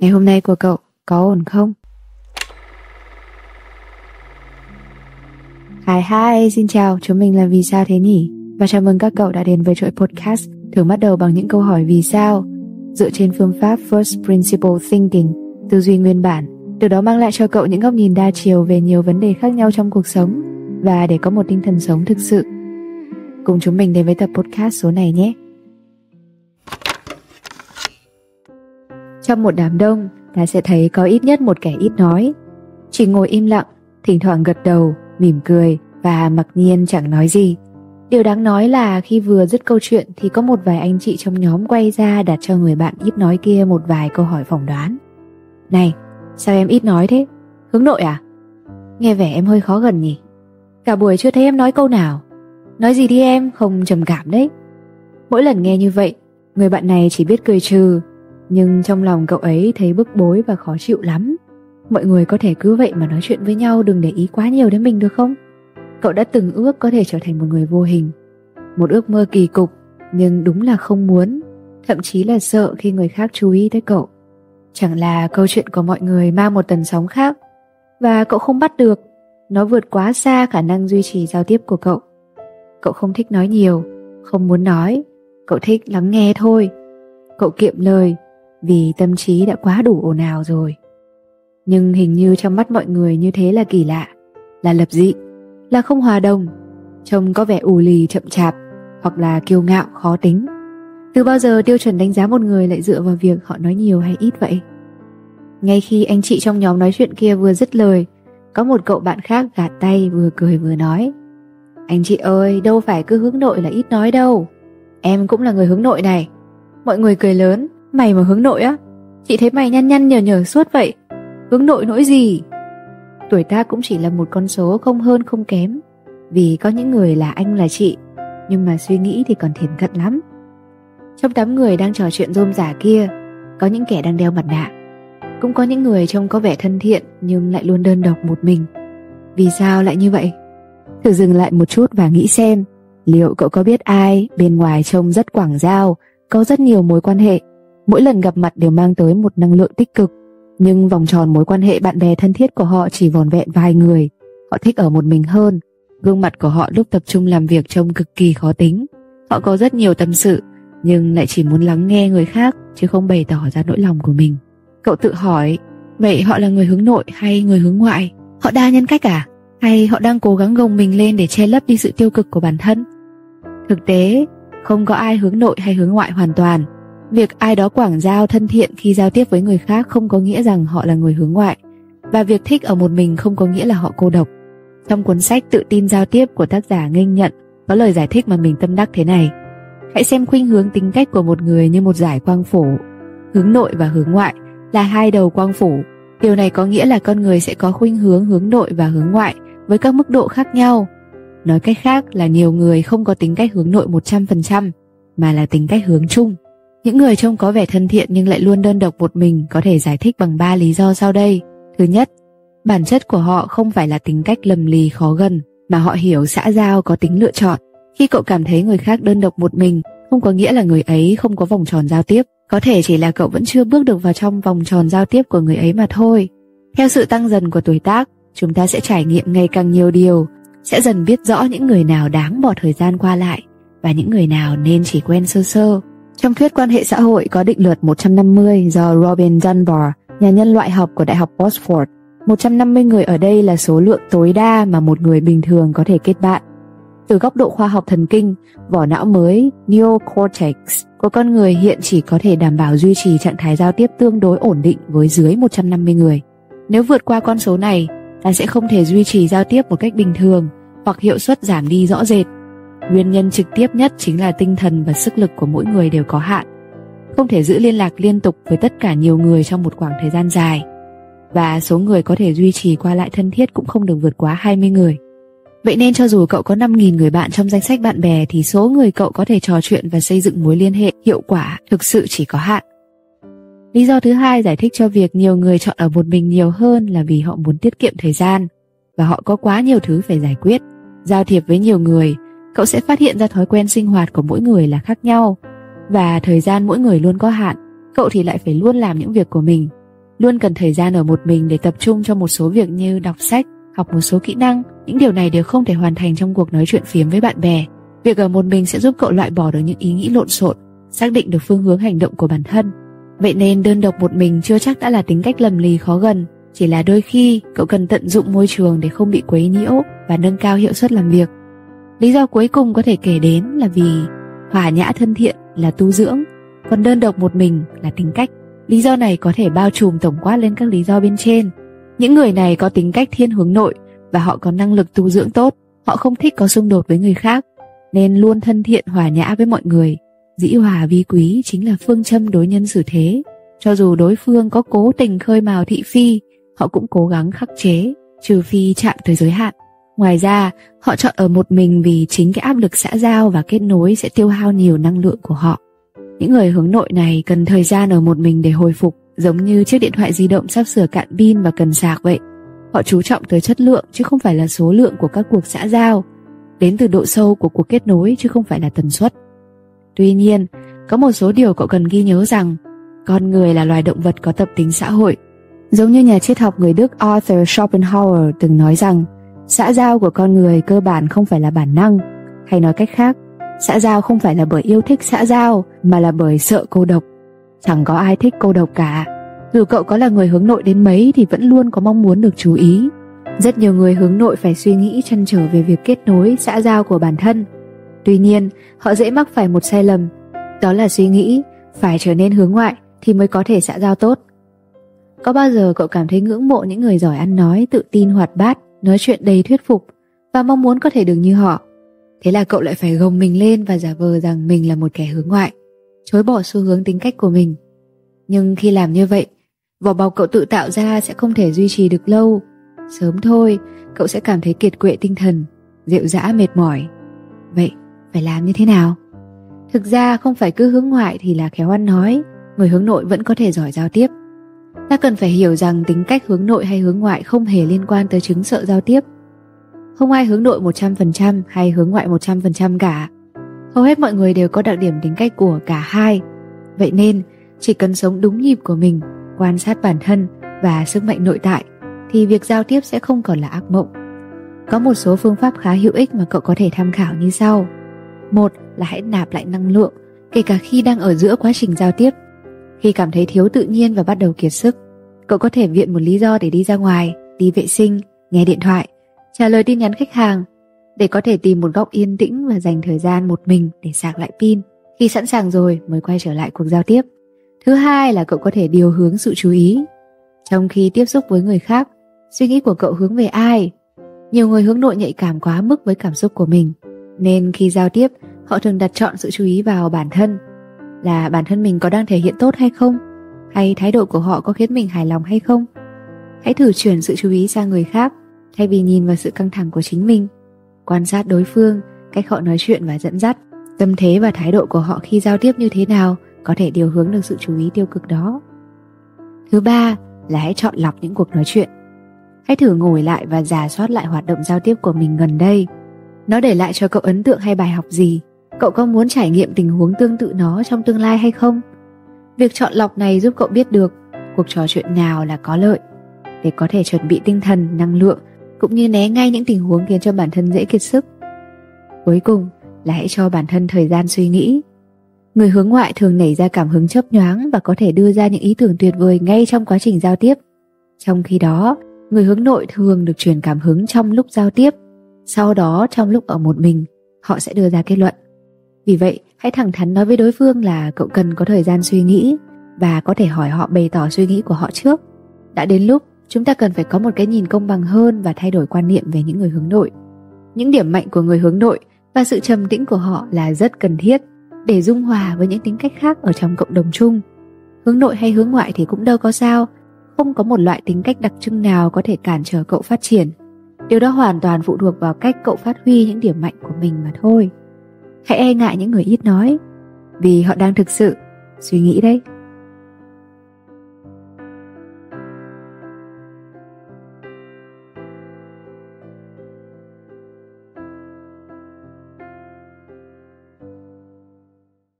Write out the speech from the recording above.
Ngày hôm nay của cậu có ổn không? Hi hi, xin chào, chúng mình là Vì sao thế nhỉ? Và chào mừng các cậu đã đến với chuỗi podcast thường bắt đầu bằng những câu hỏi vì sao dựa trên phương pháp First Principle Thinking, tư duy nguyên bản, từ đó mang lại cho cậu những góc nhìn đa chiều về nhiều vấn đề khác nhau trong cuộc sống và để có một tinh thần sống thực sự. Cùng chúng mình đến với tập podcast số này nhé. Trong một đám đông, ta sẽ thấy có ít nhất một kẻ ít nói. Chỉ ngồi im lặng, thỉnh thoảng gật đầu, mỉm cười và mặc nhiên chẳng nói gì. Điều đáng nói là khi vừa dứt câu chuyện thì có một vài anh chị trong nhóm quay ra đặt cho người bạn ít nói kia một vài câu hỏi phỏng đoán. Này, sao em ít nói thế? Hướng nội à? Nghe vẻ em hơi khó gần nhỉ? Cả buổi chưa thấy em nói câu nào. Nói gì đi em, không trầm cảm đấy. Mỗi lần nghe như vậy, người bạn này chỉ biết cười trừ nhưng trong lòng cậu ấy thấy bức bối và khó chịu lắm. Mọi người có thể cứ vậy mà nói chuyện với nhau đừng để ý quá nhiều đến mình được không? Cậu đã từng ước có thể trở thành một người vô hình. Một ước mơ kỳ cục, nhưng đúng là không muốn, thậm chí là sợ khi người khác chú ý tới cậu. Chẳng là câu chuyện của mọi người mang một tần sóng khác và cậu không bắt được, nó vượt quá xa khả năng duy trì giao tiếp của cậu. Cậu không thích nói nhiều, không muốn nói, cậu thích lắng nghe thôi. Cậu kiệm lời vì tâm trí đã quá đủ ồn ào rồi. Nhưng hình như trong mắt mọi người như thế là kỳ lạ, là lập dị, là không hòa đồng, trông có vẻ ù lì chậm chạp hoặc là kiêu ngạo khó tính. Từ bao giờ tiêu chuẩn đánh giá một người lại dựa vào việc họ nói nhiều hay ít vậy? Ngay khi anh chị trong nhóm nói chuyện kia vừa dứt lời, có một cậu bạn khác gạt tay vừa cười vừa nói Anh chị ơi, đâu phải cứ hướng nội là ít nói đâu Em cũng là người hướng nội này Mọi người cười lớn Mày mà hướng nội á, Chị thấy mày nhăn nhăn nhở nhở suốt vậy. Hướng nội nỗi gì? Tuổi ta cũng chỉ là một con số không hơn không kém. Vì có những người là anh là chị, Nhưng mà suy nghĩ thì còn thiền cận lắm. Trong đám người đang trò chuyện rôm rả kia, Có những kẻ đang đeo mặt nạ. Cũng có những người trông có vẻ thân thiện, Nhưng lại luôn đơn độc một mình. Vì sao lại như vậy? Thử dừng lại một chút và nghĩ xem, Liệu cậu có biết ai bên ngoài trông rất quảng giao, Có rất nhiều mối quan hệ mỗi lần gặp mặt đều mang tới một năng lượng tích cực. Nhưng vòng tròn mối quan hệ bạn bè thân thiết của họ chỉ vòn vẹn vài người. Họ thích ở một mình hơn. Gương mặt của họ lúc tập trung làm việc trông cực kỳ khó tính. Họ có rất nhiều tâm sự, nhưng lại chỉ muốn lắng nghe người khác, chứ không bày tỏ ra nỗi lòng của mình. Cậu tự hỏi, vậy họ là người hướng nội hay người hướng ngoại? Họ đa nhân cách à? Hay họ đang cố gắng gồng mình lên để che lấp đi sự tiêu cực của bản thân? Thực tế, không có ai hướng nội hay hướng ngoại hoàn toàn. Việc ai đó quảng giao thân thiện khi giao tiếp với người khác không có nghĩa rằng họ là người hướng ngoại và việc thích ở một mình không có nghĩa là họ cô độc. Trong cuốn sách Tự tin giao tiếp của tác giả Nghênh Nhận, có lời giải thích mà mình tâm đắc thế này. Hãy xem khuynh hướng tính cách của một người như một giải quang phổ. Hướng nội và hướng ngoại là hai đầu quang phổ. Điều này có nghĩa là con người sẽ có khuynh hướng hướng nội và hướng ngoại với các mức độ khác nhau. Nói cách khác là nhiều người không có tính cách hướng nội 100% mà là tính cách hướng chung. Những người trông có vẻ thân thiện nhưng lại luôn đơn độc một mình có thể giải thích bằng ba lý do sau đây. Thứ nhất, bản chất của họ không phải là tính cách lầm lì khó gần, mà họ hiểu xã giao có tính lựa chọn. Khi cậu cảm thấy người khác đơn độc một mình, không có nghĩa là người ấy không có vòng tròn giao tiếp, có thể chỉ là cậu vẫn chưa bước được vào trong vòng tròn giao tiếp của người ấy mà thôi. Theo sự tăng dần của tuổi tác, chúng ta sẽ trải nghiệm ngày càng nhiều điều, sẽ dần biết rõ những người nào đáng bỏ thời gian qua lại và những người nào nên chỉ quen sơ sơ. Trong thuyết quan hệ xã hội có định luật 150 do Robin Dunbar, nhà nhân loại học của Đại học Oxford. 150 người ở đây là số lượng tối đa mà một người bình thường có thể kết bạn. Từ góc độ khoa học thần kinh, vỏ não mới neocortex của con người hiện chỉ có thể đảm bảo duy trì trạng thái giao tiếp tương đối ổn định với dưới 150 người. Nếu vượt qua con số này, ta sẽ không thể duy trì giao tiếp một cách bình thường hoặc hiệu suất giảm đi rõ rệt Nguyên nhân trực tiếp nhất chính là tinh thần và sức lực của mỗi người đều có hạn. Không thể giữ liên lạc liên tục với tất cả nhiều người trong một khoảng thời gian dài. Và số người có thể duy trì qua lại thân thiết cũng không được vượt quá 20 người. Vậy nên cho dù cậu có 5.000 người bạn trong danh sách bạn bè thì số người cậu có thể trò chuyện và xây dựng mối liên hệ hiệu quả thực sự chỉ có hạn. Lý do thứ hai giải thích cho việc nhiều người chọn ở một mình nhiều hơn là vì họ muốn tiết kiệm thời gian và họ có quá nhiều thứ phải giải quyết. Giao thiệp với nhiều người cậu sẽ phát hiện ra thói quen sinh hoạt của mỗi người là khác nhau và thời gian mỗi người luôn có hạn cậu thì lại phải luôn làm những việc của mình luôn cần thời gian ở một mình để tập trung cho một số việc như đọc sách, học một số kỹ năng. Những điều này đều không thể hoàn thành trong cuộc nói chuyện phiếm với bạn bè. Việc ở một mình sẽ giúp cậu loại bỏ được những ý nghĩ lộn xộn, xác định được phương hướng hành động của bản thân. Vậy nên đơn độc một mình chưa chắc đã là tính cách lầm lì khó gần, chỉ là đôi khi cậu cần tận dụng môi trường để không bị quấy nhiễu và nâng cao hiệu suất làm việc. Lý do cuối cùng có thể kể đến là vì hòa nhã thân thiện là tu dưỡng, còn đơn độc một mình là tính cách. Lý do này có thể bao trùm tổng quát lên các lý do bên trên. Những người này có tính cách thiên hướng nội và họ có năng lực tu dưỡng tốt, họ không thích có xung đột với người khác, nên luôn thân thiện hòa nhã với mọi người. Dĩ hòa vi quý chính là phương châm đối nhân xử thế. Cho dù đối phương có cố tình khơi mào thị phi, họ cũng cố gắng khắc chế, trừ phi chạm tới giới hạn. Ngoài ra, họ chọn ở một mình vì chính cái áp lực xã giao và kết nối sẽ tiêu hao nhiều năng lượng của họ. Những người hướng nội này cần thời gian ở một mình để hồi phục, giống như chiếc điện thoại di động sắp sửa cạn pin và cần sạc vậy. Họ chú trọng tới chất lượng chứ không phải là số lượng của các cuộc xã giao, đến từ độ sâu của cuộc kết nối chứ không phải là tần suất. Tuy nhiên, có một số điều cậu cần ghi nhớ rằng con người là loài động vật có tập tính xã hội. Giống như nhà triết học người Đức Arthur Schopenhauer từng nói rằng xã giao của con người cơ bản không phải là bản năng, hay nói cách khác, xã giao không phải là bởi yêu thích xã giao mà là bởi sợ cô độc. Chẳng có ai thích cô độc cả. Dù cậu có là người hướng nội đến mấy thì vẫn luôn có mong muốn được chú ý. Rất nhiều người hướng nội phải suy nghĩ chăn trở về việc kết nối xã giao của bản thân. Tuy nhiên, họ dễ mắc phải một sai lầm, đó là suy nghĩ phải trở nên hướng ngoại thì mới có thể xã giao tốt. Có bao giờ cậu cảm thấy ngưỡng mộ những người giỏi ăn nói, tự tin hoạt bát, nói chuyện đầy thuyết phục và mong muốn có thể được như họ? Thế là cậu lại phải gồng mình lên và giả vờ rằng mình là một kẻ hướng ngoại, chối bỏ xu hướng tính cách của mình. Nhưng khi làm như vậy, vỏ bọc cậu tự tạo ra sẽ không thể duy trì được lâu. Sớm thôi, cậu sẽ cảm thấy kiệt quệ tinh thần, rượu dã mệt mỏi. Vậy, phải làm như thế nào? Thực ra không phải cứ hướng ngoại thì là khéo ăn nói, người hướng nội vẫn có thể giỏi giao tiếp. Ta cần phải hiểu rằng tính cách hướng nội hay hướng ngoại không hề liên quan tới chứng sợ giao tiếp. Không ai hướng nội 100% hay hướng ngoại 100% cả. Hầu hết mọi người đều có đặc điểm tính cách của cả hai. Vậy nên, chỉ cần sống đúng nhịp của mình, quan sát bản thân và sức mạnh nội tại thì việc giao tiếp sẽ không còn là ác mộng. Có một số phương pháp khá hữu ích mà cậu có thể tham khảo như sau. Một là hãy nạp lại năng lượng, kể cả khi đang ở giữa quá trình giao tiếp. Khi cảm thấy thiếu tự nhiên và bắt đầu kiệt sức, cậu có thể viện một lý do để đi ra ngoài, đi vệ sinh, nghe điện thoại, trả lời tin nhắn khách hàng, để có thể tìm một góc yên tĩnh và dành thời gian một mình để sạc lại pin. Khi sẵn sàng rồi mới quay trở lại cuộc giao tiếp. Thứ hai là cậu có thể điều hướng sự chú ý. Trong khi tiếp xúc với người khác, suy nghĩ của cậu hướng về ai? Nhiều người hướng nội nhạy cảm quá mức với cảm xúc của mình, nên khi giao tiếp, họ thường đặt chọn sự chú ý vào bản thân, là bản thân mình có đang thể hiện tốt hay không, hay thái độ của họ có khiến mình hài lòng hay không. Hãy thử chuyển sự chú ý sang người khác thay vì nhìn vào sự căng thẳng của chính mình. Quan sát đối phương, cách họ nói chuyện và dẫn dắt, tâm thế và thái độ của họ khi giao tiếp như thế nào có thể điều hướng được sự chú ý tiêu cực đó. Thứ ba là hãy chọn lọc những cuộc nói chuyện. Hãy thử ngồi lại và giả soát lại hoạt động giao tiếp của mình gần đây. Nó để lại cho cậu ấn tượng hay bài học gì? Cậu có muốn trải nghiệm tình huống tương tự nó trong tương lai hay không? Việc chọn lọc này giúp cậu biết được cuộc trò chuyện nào là có lợi để có thể chuẩn bị tinh thần, năng lượng cũng như né ngay những tình huống khiến cho bản thân dễ kiệt sức. Cuối cùng là hãy cho bản thân thời gian suy nghĩ. Người hướng ngoại thường nảy ra cảm hứng chấp nhoáng và có thể đưa ra những ý tưởng tuyệt vời ngay trong quá trình giao tiếp. Trong khi đó, người hướng nội thường được truyền cảm hứng trong lúc giao tiếp, sau đó trong lúc ở một mình, họ sẽ đưa ra kết luận. Vì vậy, hãy thẳng thắn nói với đối phương là cậu cần có thời gian suy nghĩ và có thể hỏi họ bày tỏ suy nghĩ của họ trước. Đã đến lúc chúng ta cần phải có một cái nhìn công bằng hơn và thay đổi quan niệm về những người hướng nội. Những điểm mạnh của người hướng nội và sự trầm tĩnh của họ là rất cần thiết để dung hòa với những tính cách khác ở trong cộng đồng chung. Hướng nội hay hướng ngoại thì cũng đâu có sao, không có một loại tính cách đặc trưng nào có thể cản trở cậu phát triển. Điều đó hoàn toàn phụ thuộc vào cách cậu phát huy những điểm mạnh của mình mà thôi. Hãy e ngại những người ít nói, vì họ đang thực sự suy nghĩ đấy.